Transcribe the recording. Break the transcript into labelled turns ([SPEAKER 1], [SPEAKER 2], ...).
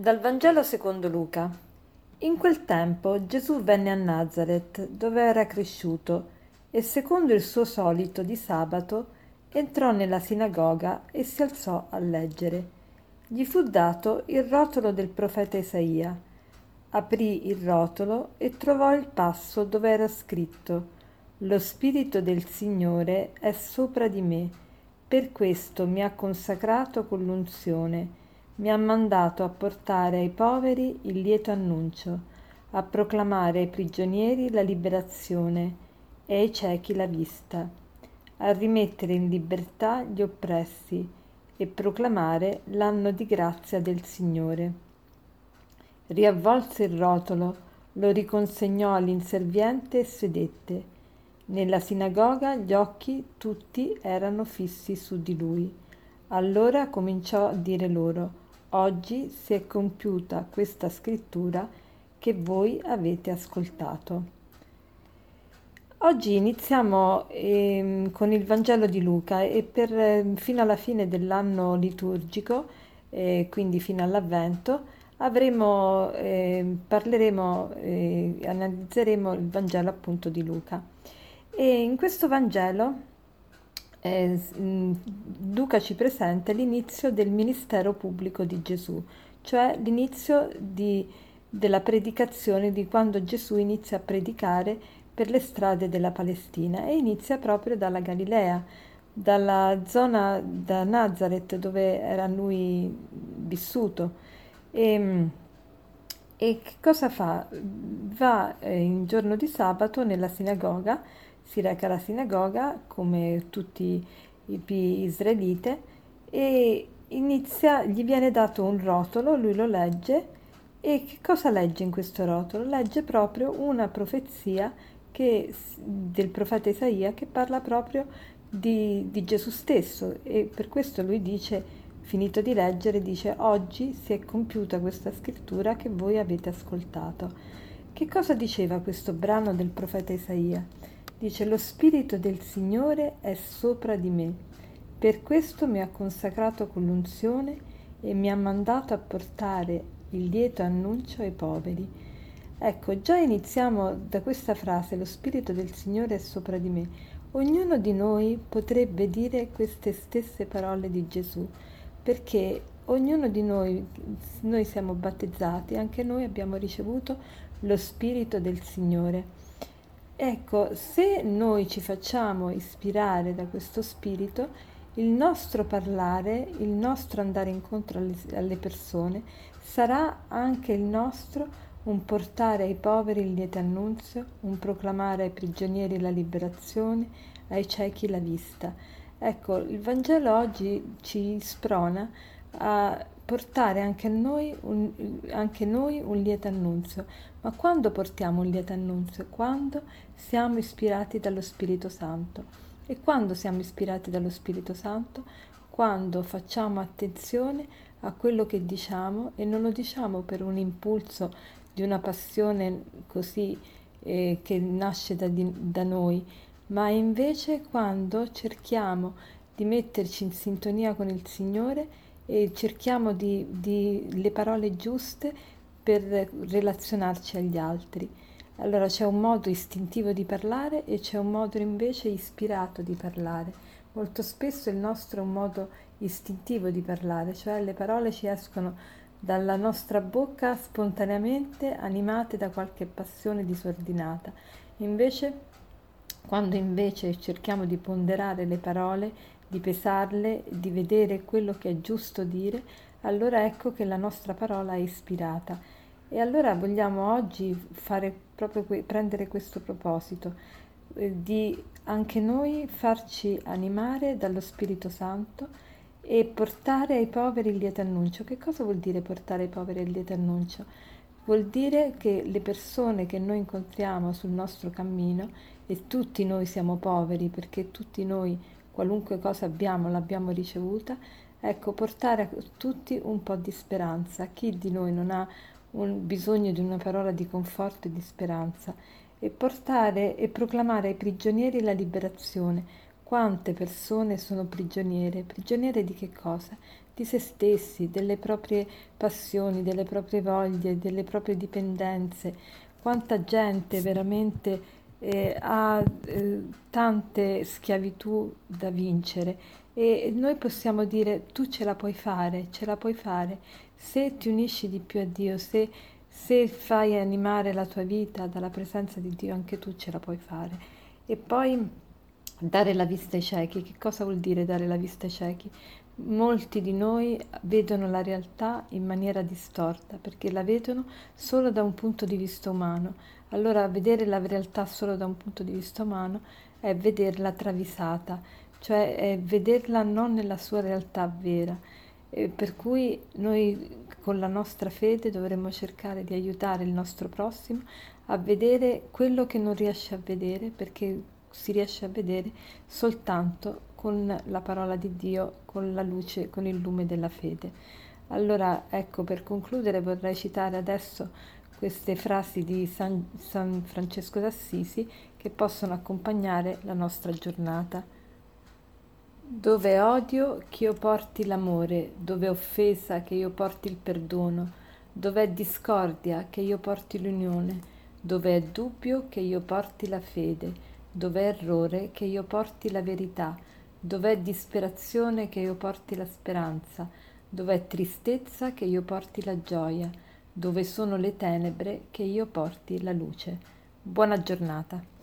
[SPEAKER 1] Dal Vangelo secondo Luca. In quel tempo Gesù venne a Nazareth, dove era cresciuto, e secondo il suo solito di sabato entrò nella sinagoga e si alzò a leggere. Gli fu dato il rotolo del profeta Isaia. Aprì il rotolo e trovò il passo dove era scritto Lo Spirito del Signore è sopra di me, per questo mi ha consacrato con l'unzione mi ha mandato a portare ai poveri il lieto annuncio, a proclamare ai prigionieri la liberazione e ai ciechi la vista, a rimettere in libertà gli oppressi e proclamare l'anno di grazia del Signore. Riavvolse il rotolo, lo riconsegnò all'inserviente e sedette. Nella sinagoga gli occhi tutti erano fissi su di lui. Allora cominciò a dire loro, Oggi si è compiuta questa scrittura che voi avete ascoltato. Oggi iniziamo eh, con il Vangelo di Luca e per, eh, fino alla fine dell'anno liturgico, eh, quindi fino all'avvento, avremo, ehm, parleremo, eh, analizzeremo il Vangelo appunto di Luca. E in questo Vangelo eh, mm, Luca ci presenta l'inizio del ministero pubblico di Gesù, cioè l'inizio di, della predicazione di quando Gesù inizia a predicare per le strade della Palestina e inizia proprio dalla Galilea, dalla zona da Nazareth dove era lui vissuto. E, mm, e che cosa fa? Va eh, in giorno di sabato nella sinagoga si reca alla sinagoga come tutti i israelite e inizia, gli viene dato un rotolo, lui lo legge e che cosa legge in questo rotolo? Legge proprio una profezia che, del profeta Isaia che parla proprio di, di Gesù stesso e per questo lui dice, finito di leggere, dice oggi si è compiuta questa scrittura che voi avete ascoltato. Che cosa diceva questo brano del profeta Isaia? Dice, lo Spirito del Signore è sopra di me, per questo mi ha consacrato con l'unzione e mi ha mandato a portare il lieto annuncio ai poveri. Ecco, già iniziamo da questa frase, lo Spirito del Signore è sopra di me. Ognuno di noi potrebbe dire queste stesse parole di Gesù, perché ognuno di noi, noi siamo battezzati, anche noi abbiamo ricevuto lo Spirito del Signore. Ecco, se noi ci facciamo ispirare da questo spirito, il nostro parlare, il nostro andare incontro alle, persone sarà anche il nostro un portare ai poveri il lieto annunzio, un proclamare ai prigionieri la liberazione, ai ciechi la vista. Ecco, il Vangelo oggi ci sprona a portare anche noi un, anche noi un lieto annunzio. Ma quando portiamo un lieto annunzio? Quando siamo ispirati dallo Spirito Santo. E quando siamo ispirati dallo Spirito Santo? Quando facciamo attenzione a quello che diciamo e non lo diciamo per un impulso di una passione così eh, che nasce da, di, da noi, ma invece quando cerchiamo di metterci in sintonia con il Signore e cerchiamo di, di le parole giuste per relazionarci agli altri. Allora c'è un modo istintivo di parlare e c'è un modo invece ispirato di parlare. Molto spesso il nostro è un modo istintivo di parlare, cioè le parole ci escono dalla nostra bocca spontaneamente animate da qualche passione disordinata. Invece, quando invece cerchiamo di ponderare le parole di pesarle, di vedere quello che è giusto dire, allora ecco che la nostra parola è ispirata. E allora vogliamo oggi fare proprio que- prendere questo proposito eh, di anche noi farci animare dallo Spirito Santo e portare ai poveri il lieto annuncio. Che cosa vuol dire portare ai poveri il lieto annuncio? Vuol dire che le persone che noi incontriamo sul nostro cammino, e tutti noi siamo poveri perché tutti noi qualunque cosa abbiamo l'abbiamo ricevuta, ecco, portare a tutti un po' di speranza. Chi di noi non ha un bisogno di una parola di conforto e di speranza? E portare e proclamare ai prigionieri la liberazione. Quante persone sono prigioniere? Prigioniere di che cosa? Di se stessi, delle proprie passioni, delle proprie voglie, delle proprie dipendenze. Quanta gente veramente eh, ha eh, tante schiavitù da vincere e noi possiamo dire tu ce la puoi fare, ce la puoi fare se ti unisci di più a Dio, se, se fai animare la tua vita dalla presenza di Dio, anche tu ce la puoi fare. E poi Dare la vista ai ciechi, che cosa vuol dire dare la vista ai ciechi? Molti di noi vedono la realtà in maniera distorta perché la vedono solo da un punto di vista umano. Allora vedere la realtà solo da un punto di vista umano è vederla travisata, cioè è vederla non nella sua realtà vera. E per cui noi con la nostra fede dovremmo cercare di aiutare il nostro prossimo a vedere quello che non riesce a vedere perché si riesce a vedere soltanto con la parola di Dio, con la luce, con il lume della fede. Allora, ecco, per concludere vorrei citare adesso queste frasi di San, San Francesco d'Assisi che possono accompagnare la nostra giornata. Dove odio che io porti l'amore, dove offesa che io porti il perdono, dove discordia che io porti l'unione, dove dubbio che io porti la fede, dov'è errore che io porti la verità, dov'è disperazione che io porti la speranza, dov'è tristezza che io porti la gioia, dove sono le tenebre che io porti la luce. Buona giornata.